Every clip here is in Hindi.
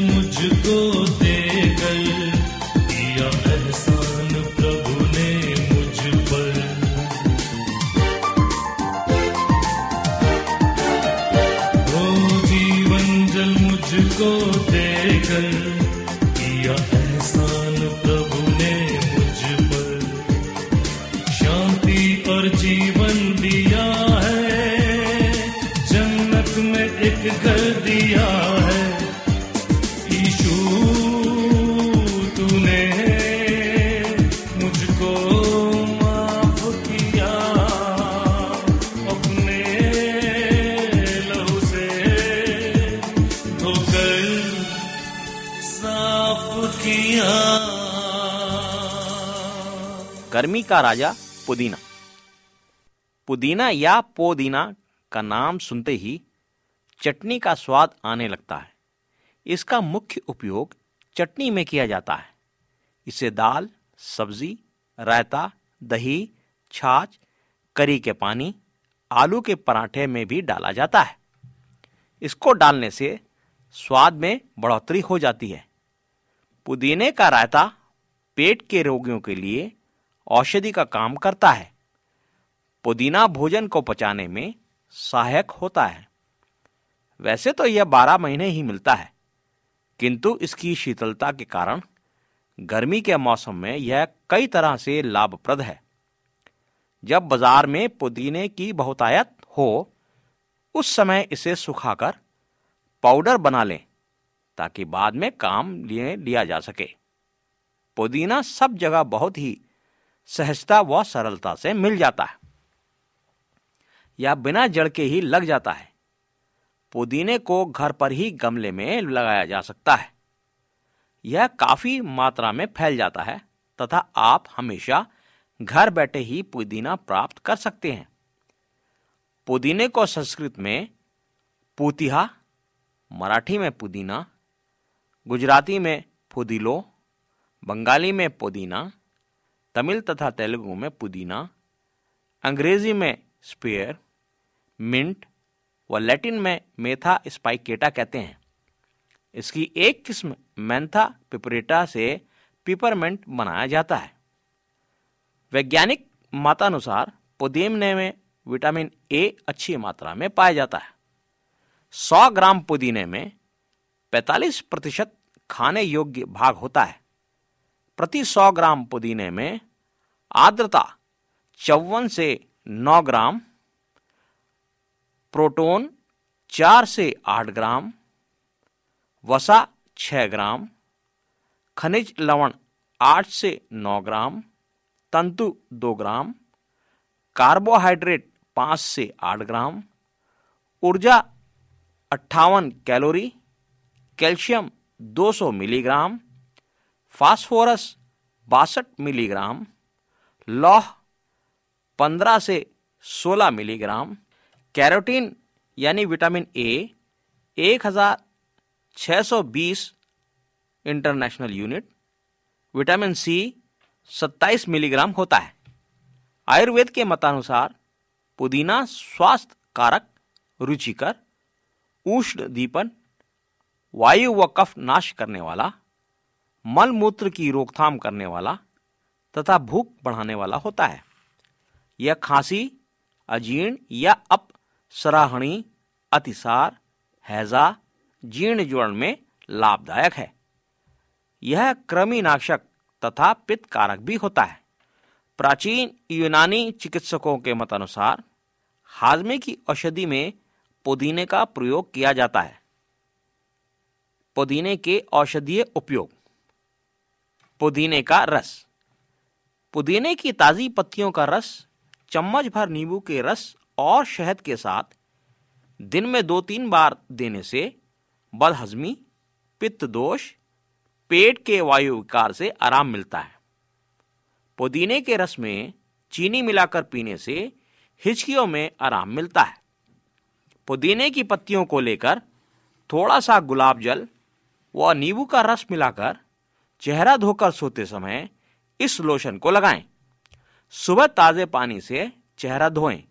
मुझको किया गर्मी का राजा पुदीना। पुदीना या पोदीना का नाम सुनते ही चटनी का स्वाद आने लगता है। इसका मुख्य उपयोग चटनी में किया जाता है। इसे दाल, सब्ज़ी, रायता, दही, छाछ, करी के पानी, आलू के पराठे में भी डाला जाता है। इसको डालने से स्वाद में बढ़ोतरी हो जाती है। पुदीने का रायता पेट के रोगियों के लिए औषधि का काम करता है। पुदीना भोजन को पचाने में सहायक होता है। वैसे तो यह बारह महीने ही मिलता है, किंतु इसकी शीतलता के कारण गर्मी के मौसम में यह कई तरह से लाभप्रद है। जब बाज़ार में पुदीने की बहुतायत हो, उस समय इसे सुखाकर पाउडर बना लें। ताकि बाद में काम लिए लिया जा सके। पुदीना सब जगह बहुत ही सहजता व सरलता से मिल जाता है। या बिना जड़ के ही लग जाता है। पुदीने को घर पर ही गमले में लगाया जा सकता है। यह काफ़ी मात्रा में फैल जाता है तथा आप हमेशा घर बैठे ही पुदीना प्राप्त कर सकते हैं। पुदीने को संस्कृत में पूतिहा, मराठी में पुदीना गुजराती में पुदीलो, बंगाली में पुदीना, तमिल तथा तेलुगु में पुदीना, अंग्रेज़ी में स्पेयर, मिंट व लैटिन में मेथा स्पाइकेटा कहते हैं। इसकी एक किस्म मैंथा पिपरेटा से पिपरमेंट बनाया जाता है। वैज्ञानिक मतानुसार पुदीने में विटामिन ए अच्छी मात्रा में पाया जाता है। 100 ग्राम पुदीने में 45 प्रतिशत खाने योग्य भाग होता है। प्रति 100 ग्राम पुदीने में आर्द्रता चौवन से 9 ग्राम, प्रोटोन 4 से 8 ग्राम, वसा 6 ग्राम, खनिज लवण 8 से 9 ग्राम, तंतु 2 ग्राम, कार्बोहाइड्रेट 5 से 8 ग्राम, ऊर्जा अट्ठावन कैलोरी कैल्शियम 200 मिलीग्राम, फास्फोरस बासठ मिलीग्राम, लौह 15 से 16 मिलीग्राम, कैरोटीन यानी vitamin A 1620 international unit, vitamin C 27 milligram होता है। आयुर्वेद के मतानुसार पुदीना स्वास्थ्य कारक रुचिकर, उष्ण दीपन वायु व कफ नाश करने वाला मल मूत्र की रोकथाम करने वाला तथा भूख बढ़ाने वाला होता है। यह खांसी, अजीर्ण या अपसराहणी अतिसार, हैजा, जीर्ण जोड़ में लाभदायक है। यह कृमिनाशक तथा पित्त कारक भी होता है। प्राचीन यूनानी चिकित्सकों के मतानुसार हाजमे की औषधि में पुदीने का प्रयोग किया जाता है। पुदीने के औषधीय उपयोग। पुदीने का रस। पुदीने की ताजी पत्तियों का रस, चम्मच भर नींबू के रस और शहद के साथ दिन में दो तीन बार देने से बदहजमी पित्त दोष पेट के वायु विकार से आराम मिलता है। पुदीने के रस में चीनी मिलाकर पीने से हिचकियों में आराम मिलता है। पुदीने की पत्तियों को लेकर थोड़ा सा गुलाब जल व नींबू का रस मिलाकर चेहरा धोकर सोते समय इस लोशन को लगाएँ। सुबह ताजे पानी से चेहरा धोएँ।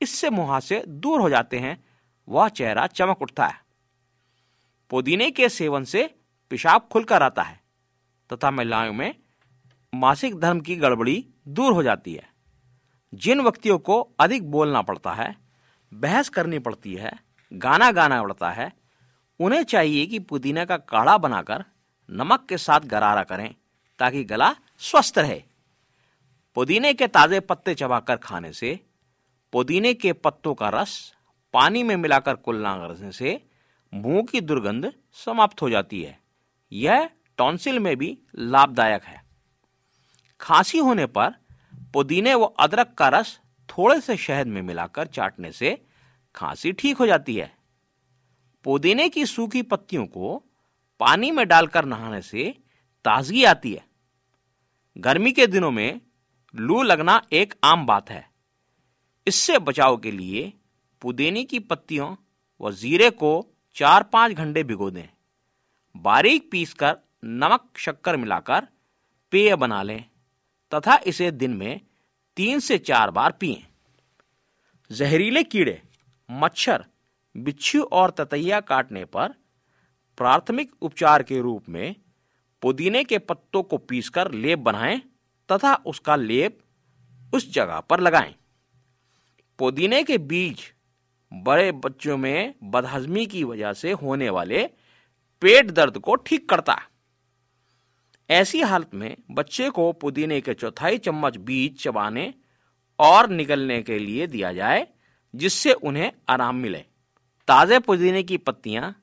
इससे मुहासे दूर हो जाते हैं वह चेहरा चमक उठता है। पुदीने के सेवन से पेशाब खुलकर आता है, तथा महिलाओं में मासिक धर्म की गड़बड़ी दूर हो जाती है। जिन व्यक्तियों को अधिक बोलना पड़ता है, बहस करनी पड़ती है, गाना गाना पड़ता है उन्हें चाहिए कि पुदीना का काढ़ा बनाकर नमक के साथ गरारा करें, ताकि गला स्वस्थ रहे। पुदीने के ताजे पत्ते चबाकर खाने से, पुदीने के पत्तों का रस पानी में मिलाकर कुल्ला करने से मुँह की दुर्गंध समाप्त हो जाती है। यह टॉन्सिल में भी लाभदायक है। खांसी होने पर पुदीने व अदरक का रस थोड़े से शहद में मिलाकर चाटने से खांसी ठीक हो जाती है। पुदीने की सूखी पत्तियों को पानी में डालकर नहाने से ताजगी आती है। गर्मी के दिनों में लू लगना एक आम बात है। इससे बचाव के लिए पुदीने की पत्तियों व जीरे को चार पाँच घंटे भिगो दें। बारीक पीसकर नमक शक्कर मिलाकर पेय बना लें तथा इसे दिन में तीन से चार बार पिए। जहरीले कीड़े, मच्छर बिच्छू और ततैया काटने पर प्राथमिक उपचार के रूप में पुदीने के पत्तों को पीसकर लेप बनाएँ तथा उसका लेप उस जगह पर लगाएँ। पुदीने के बीज बड़े बच्चों में बदहजमी की वजह से होने वाले पेट दर्द को ठीक करता है। ऐसी हालत में बच्चे को पुदीने के चौथाई चम्मच बीज चबाने और निकलने के लिए दिया जाए, जिससे उन्हें आराम मिले। ताजे पुदीने की पत्तियाँ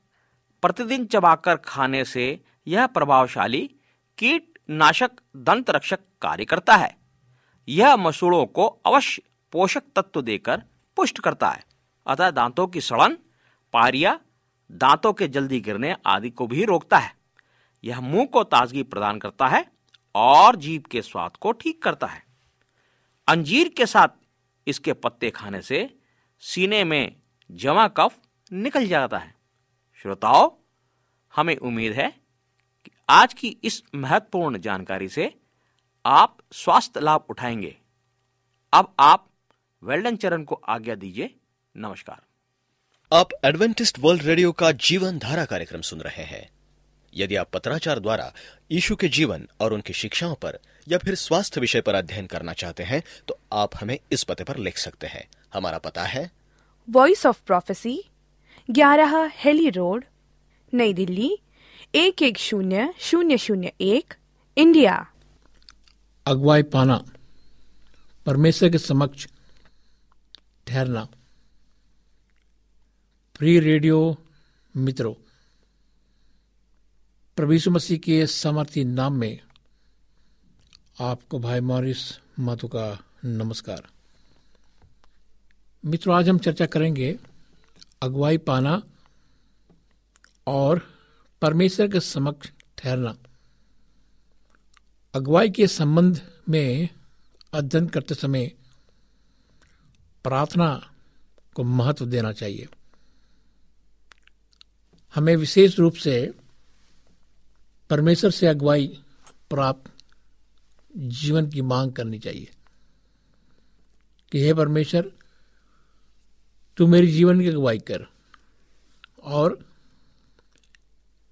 प्रतिदिन चबाकर खाने से यह प्रभावशाली कीटनाशक दंत रक्षक कार्य करता है। यह मसूड़ों को अवश्य पोषक तत्व देकर पुष्ट करता है। अतः दांतों की सड़न, पारिया, दांतों के जल्दी गिरने आदि को भी रोकता है। यह मुँह को ताजगी प्रदान करता है और जीभ के स्वाद को ठीक करता है। अंजीर के साथ इसके पत्ते खाने से सीने में जमा कफ निकल जाता है। श्रोताओं हमें उम्मीद है कि आज की इस महत्वपूर्ण जानकारी से आप स्वास्थ्य लाभ उठाएँगे। अब आप वेल्डन चरण को आज्ञा दीजिए। नमस्कार। आप एडवेंटिस्ट वर्ल्ड रेडियो का जीवन धारा कार्यक्रम सुन रहे हैं। यदि आप पत्राचार द्वारा यीशु के जीवन और उनकी शिक्षाओं पर या फिर स्वास्थ्य विषय पर अध्ययन करना चाहते हैं तो आप हमें इस पते पर लिख सकते हैं। हमारा पता है वॉइस ऑफ़ प्रोफेसी ग्यारह हेली रोड, नई दिल्ली, एक एक शून्य शून्य शून्य एक, इंडिया। अगुवाई पाना, परमेश्वर के समक्ष ठहरना। प्री रेडियो मित्रों, प्रभु यीशु मसीह के सामर्थी नाम में आपको भाई मॉरिस माधु का नमस्कार। मित्रों, आज हम चर्चा करेंगे अगुवाई पाना और परमेश्वर के समक्ष ठहरना। अगुवाई के संबंध में अध्ययन करते समय प्रार्थना को महत्व देना चाहिए। हमें विशेष रूप से परमेश्वर से अगुवाई प्राप्त जीवन की मांग करनी चाहिए कि हे परमेश्वर तू मेरी जीवन की अगुवाई कर। और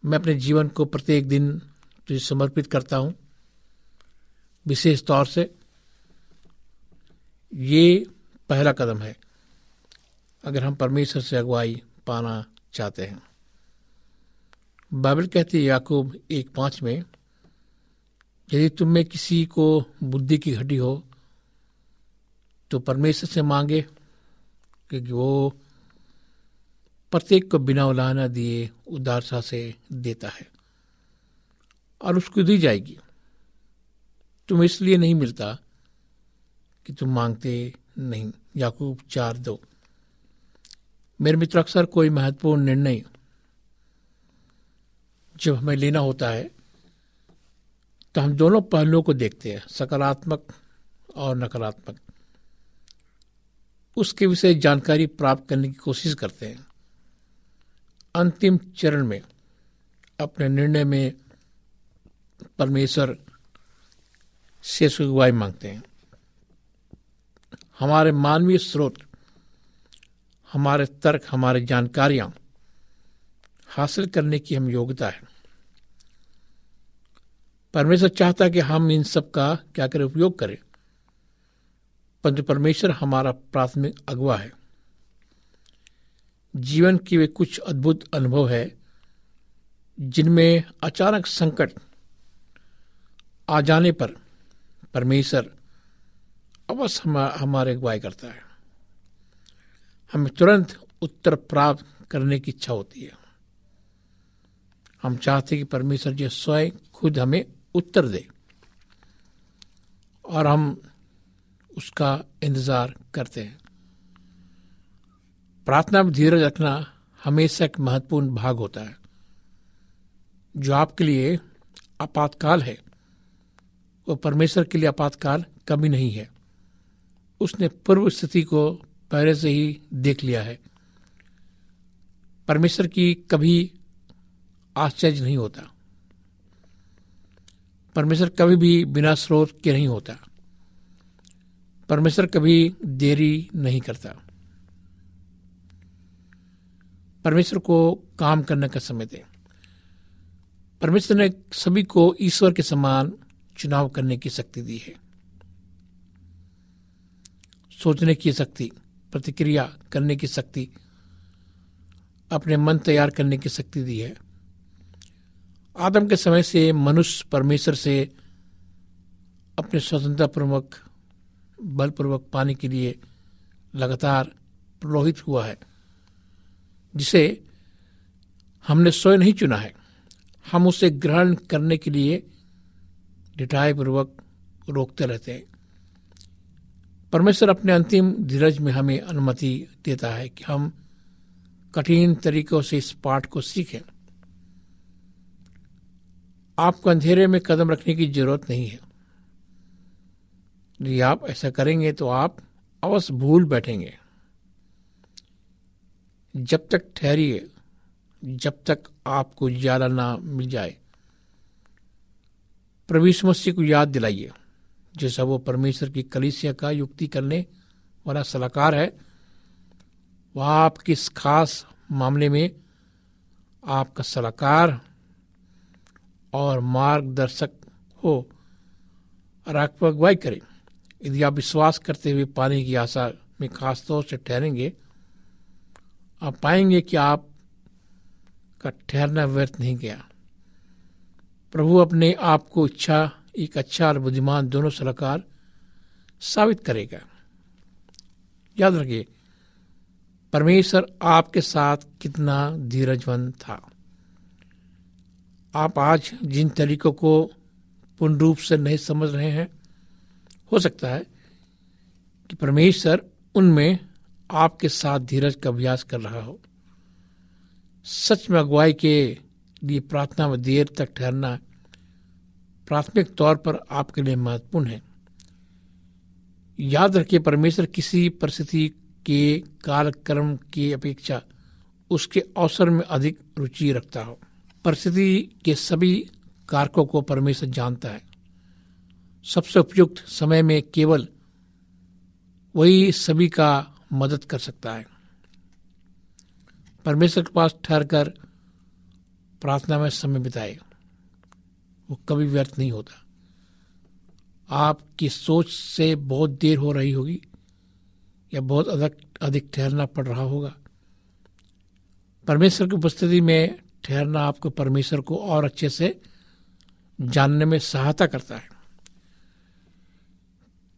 मैं अपने जीवन को प्रत्येक दिन तुझे समर्पित करता हूँ। विशेष तौर से ये पहला कदम है, अगर हम परमेश्वर से अगुवाई पाना चाहते हैं। बाइबल कहती है याकूब एक पाँच में, यदि तुम में किसी को बुद्धि की घटी हो तो परमेश्वर से मांगे क्योंकि वो प्रत्येक को बिना उलाहना दिए उदारता से देता है। और उसको दी जाएगी। तुम इसलिए नहीं मिलता कि तुम मांगते नहीं। याकूब चार दो। मेरे मित्र अक्सर कोई महत्वपूर्ण निर्णय जब हमें लेना होता है तो हम दोनों पहलुओं को देखते हैं, सकारात्मक और नकारात्मक। उसके विषय जानकारी प्राप्त करने की कोशिश करते हैं। अंतिम चरण में अपने निर्णय में परमेश्वर से सुगवाई मांगते हैं। हमारे मानवीय स्रोत, हमारे तर्क, हमारे जानकारियाँ हासिल करने की हम योग्यता है। परमेश्वर चाहता है कि हम इन सब का क्या करें, उपयोग करें। परंतु परमेश्वर हमारा प्राथमिक अगुवा है। जीवन के वे कुछ अद्भुत अनुभव है जिनमें अचानक संकट आ जाने पर परमेश्वर अवश्य हम, हमारे अगुवाई करता है। हमें तुरंत उत्तर प्राप्त करने की इच्छा होती है। हम चाहते हैं कि परमेश्वर जी स्वयं खुद हमें उत्तर दे और हम उसका इंतज़ार करते हैं। प्रार्थना में धीरज रखना हमेशा एक महत्वपूर्ण भाग होता है, जो आपके लिए आपातकाल है। वो परमेश्वर के लिए आपातकाल कभी नहीं है। उसने पूर्व स्थिति को पहले से ही देख लिया है। परमेश्वर की कभी आश्चर्य नहीं होता। परमेश्वर कभी भी बिना स्रोत के नहीं होता। परमेश्वर कभी देरी नहीं करता। परमेश्वर को काम करने का समय दे। परमेश्वर ने सभी को ईश्वर के समान चुनाव करने की शक्ति दी है। सोचने की शक्ति, प्रतिक्रिया करने की शक्ति, अपने मन तैयार करने की शक्ति दी है। आदम के समय से मनुष्य परमेश्वर से अपने स्वतंत्रता पूर्वक बलपूर्वक पाने के लिए लगातार प्रलोहित हुआ है, जिसे हमने स्वयं नहीं चुना है। हम उसे ग्रहण करने के लिए डिटाई पूर्वक रोकते रहते हैं। परमेश्वर अपने अंतिम धीरज में हमें अनुमति देता है कि हम कठिन तरीकों से इस पाठ को सीखें। आपको अंधेरे में कदम रखने की ज़रूरत नहीं है। यदि आप ऐसा करेंगे तो आप अवश्य भूल बैठेंगे। जब तक ठहरिए, जब तक आपको ज़्यादा ना मिल जाए। प्रवीष मसीह को याद दिलाइए, जैसा वो परमेश्वर की कलिसिया का युक्ति करने वाला सलाहकार है, वह आप किस खास मामले में आपका सलाहकार और मार्गदर्शक हो। और आपको अगुवाई करें। यदि आप विश्वास करते हुए पाने की आशा में खासतौर से ठहरेंगे, आप पाएँगे कि आप का ठहरना व्यर्थ नहीं गया। प्रभु अपने आप को इच्छा, एक अच्छा और बुद्धिमान दोनों सलाहकार साबित करेगा। याद रखिए, परमेश्वर आपके साथ कितना धीरजवन था। आप आज जिन तरीकों को पूर्ण रूप से नहीं समझ रहे हैं हो सकता है कि परमेश्वर उनमें आपके साथ धीरज का अभ्यास कर रहा हो। सच में अगुवाई के लिए प्रार्थना में देर तक ठहरना प्राथमिक तौर पर आपके लिए महत्वपूर्ण है। याद रखिए, परमेश्वर किसी परिस्थिति के कार्यक्रम की अपेक्षा उसके अवसर में अधिक रुचि रखता हो। परिस्थिति के सभी कारकों को परमेश्वर जानता है। सबसे उपयुक्त समय में केवल वही सभी का मदद कर सकता है। परमेश्वर के पास ठहर कर प्रार्थना में समय बिताए, वो कभी व्यर्थ नहीं होता। आपकी सोच से बहुत देर हो रही होगी या बहुत अधिक अधिक ठहरना पड़ रहा होगा। परमेश्वर की उपस्थिति में ठहरना आपको परमेश्वर को और अच्छे से जानने में सहायता करता है।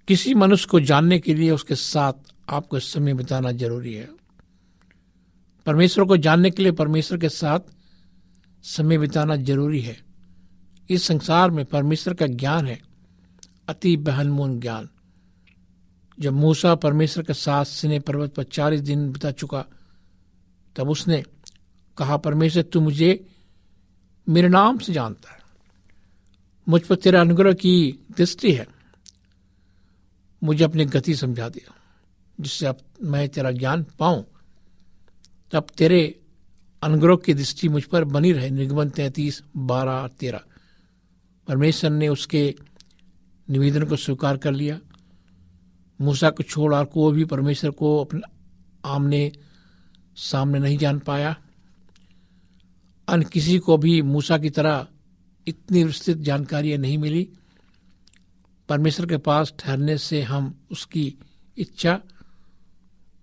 किसी मनुष्य को जानने के लिए उसके साथ आपको समय बिताना ज़रूरी है। परमेश्वर को जानने के लिए परमेश्वर के साथ समय बिताना ज़रूरी है। इस संसार में परमेश्वर का ज्ञान है, अति बहनमून ज्ञान। जब मूसा परमेश्वर के साथ सिने पर्वत पर चालीस दिन बिता चुका, तब उसने कहा, परमेश्वर, तू मुझे मेरे नाम से जानता है। मुझ पर तेरा अनुग्रह की दृष्टि है। मुझे अपनी गति समझा दिया, जिससे अब मैं तेरा ज्ञान पाऊँ। तब तेरे अनुग्रह की दृष्टि मुझ पर बनी रहे, निगमन तैतीस, बारह, तेरह। परमेश्वर ने उसके निवेदन को स्वीकार कर लिया। मूसा को छोड़ और कोई भी परमेश्वर को अपने आमने सामने नहीं जान पाया। अन्य किसी को भी मूसा की तरह इतनी विस्तृत जानकारियाँ नहीं मिली। परमेश्वर के पास ठहरने से हम उसकी इच्छा,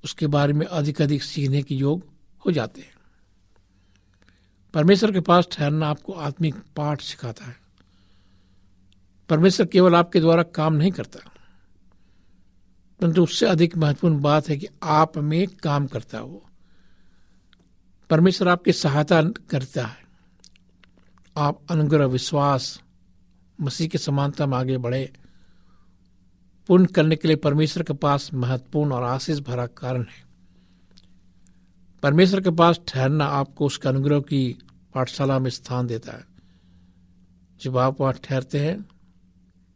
उसके बारे में अधिक अधिक सीखने के योग हो जाते हैं। परमेश्वर के पास ठहरना आपको आत्मिक पाठ सिखाता है। परमेश्वर केवल आपके द्वारा काम नहीं करता, परंतु उससे अधिक महत्वपूर्ण बात है कि आप में काम करता हो। परमेश्वर आपकी सहायता करता है। आप अनुग्रह, विश्वास, मसीह की समानता में आगे बढ़े। पूर्ण करने के लिए परमेश्वर के पास महत्वपूर्ण और आशीष भरा कारण है। परमेश्वर के पास ठहरना आपको उसके अनुग्रह की पाठशाला में स्थान देता है। जब आप वहाँ ठहरते हैं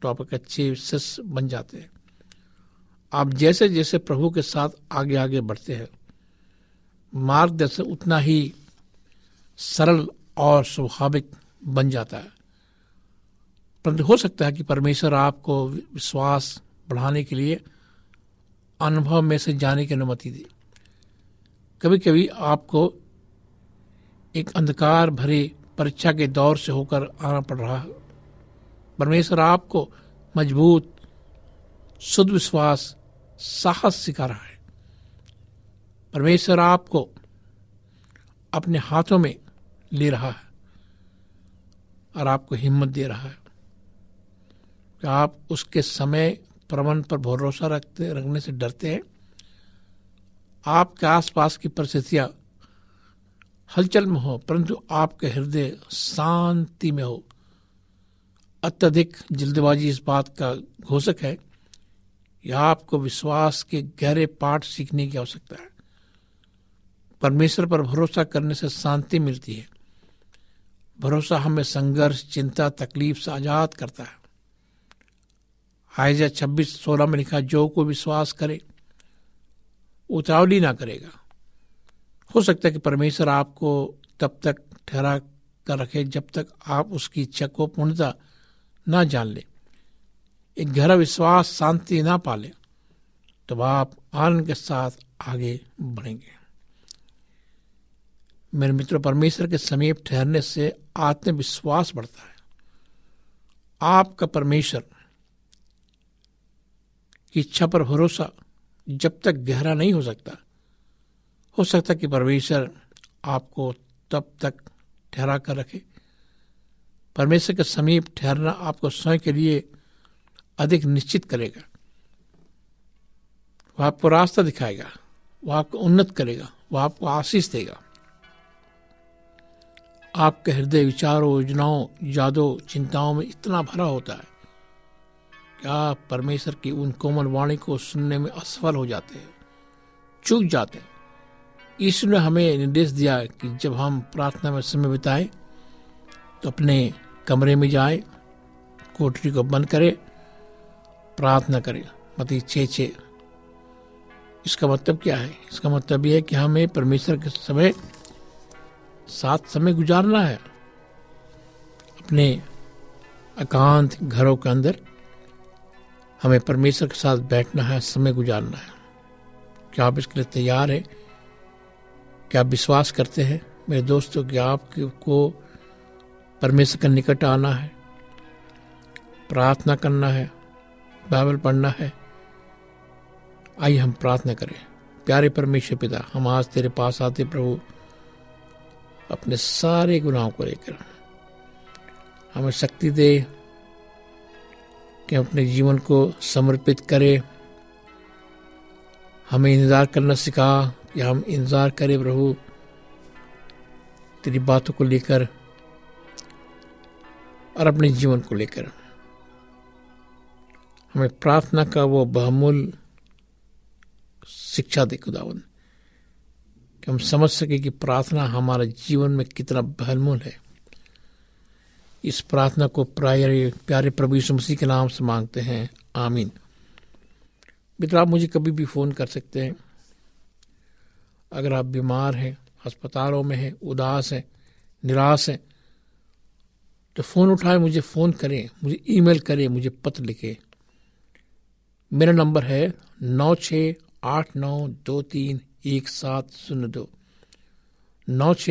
तो आप एक अच्छे शिष्य बन जाते हैं। आप जैसे जैसे प्रभु के साथ आगे आगे बढ़ते हैं, मार्गदर्शन उतना ही सरल और स्वाभाविक बन जाता है। परंतु हो सकता है कि परमेश्वर आपको विश्वास बढ़ाने के लिए अनुभव में से जाने की अनुमति दी। कभी कभी आपको एक अंधकार भरे परीक्षा के दौर से होकर आना पड़ रहा है। परमेश्वर आपको मज़बूत शुद्ध विश्वास साहस सिखा रहा है। परमेश्वर आपको अपने हाथों में ले रहा है और आपको हिम्मत दे रहा है कि आप उसके समय प्रबंध पर भरोसा रखते, रखने से डरते हैं। आपके आसपास की परिस्थितियाँ हलचल में हो, परंतु आपके हृदय शांति में हो। अत्यधिक जल्दबाजी इस बात का घोषक है कि आपको विश्वास के गहरे पाठ सीखने की आवश्यकता है। परमेश्वर पर भरोसा करने से शांति मिलती है। भरोसा हमें संघर्ष, चिंता, तकलीफ़ से आज़ाद करता है। हाइजा छब्बीस सोलह में लिखा, जो को विश्वास करे, उतावली ना करेगा। हो सकता है कि परमेश्वर आपको तब तक ठहरा कर रखे जब तक आप उसकी इच्छा को पूर्णता ना जान ले। एक गहरा विश्वास, शांति ना पाले, तब आप आनंद के साथ आगे बढ़ेंगे। मेरे मित्र, परमेश्वर के समीप ठहरने से आत्मविश्वास बढ़ता है। आपका परमेश्वर इच्छा पर भरोसा जब तक गहरा नहीं हो सकता। हो सकता कि परमेश्वर आपको तब तक ठहरा कर रखे। परमेश्वर के समीप ठहरना आपको स्वयं के लिए अधिक निश्चित करेगा। वह आपको रास्ता दिखाएगा, वह आपको उन्नत करेगा, वह आपको आशीष देगा। आपके हृदय विचारों, योजनाओं, यादों, चिंताओं में इतना भरा होता है। कि आप परमेश्वर की उन कोमल वाणी को सुनने में असफल हो जाते हैं? चूक जाते हैं। ईश्वर ने हमें निर्देश दिया कि जब हम प्रार्थना में समय बिताएँ तो अपने कमरे में जाए, कोठरी को बंद करें, प्रार्थना करें। मत छे छे इसका मतलब क्या है? इसका मतलब यह है कि हमें परमेश्वर के समय, साथ समय गुजारना है। अपने एकांत घरों के अंदर हमें परमेश्वर के साथ बैठना है, समय गुजारना है। क्या आप इसके लिए तैयार हैं? क्या आप विश्वास करते हैं? मेरे दोस्तों कि आपको परमेश्वर के निकट आना है? प्रार्थना करना है? बाइबल पढ़ना है? आइए हम प्रार्थना करें। प्यारे परमेश्वर पिता, हम आज तेरे पास आते प्रभु। अपने सारे गुनाहों को लेकर। हमें शक्ति दे कि अपने जीवन को समर्पित करें। हमें इंतज़ार करना सिखा कि हम इंतज़ार करें प्रभु। तेरी बातों को लेकर और अपने जीवन को लेकर। हमें प्रार्थना का वो बहमूल शिक्षा दे खुदावन, कि हम समझ सके कि प्रार्थना हमारे जीवन में कितना बहमूल है। इस प्रार्थना को प्यारे प्यारे प्रभु यीशु मसीह के नाम से मांगते हैं। आमीन। मित्र, आप मुझे कभी भी फ़ोन कर सकते हैं। अगर आप बीमार हैं, अस्पतालों में हैं, उदास हैं, निराश हैं तो फ़ोन उठाए, मुझे फ़ोन करें, मुझे ईमेल करें, मुझे पत्र लिखें। मेरा नंबर है नौ छ आठ नौ दो तीन एक सात शून्य दो। नौ छ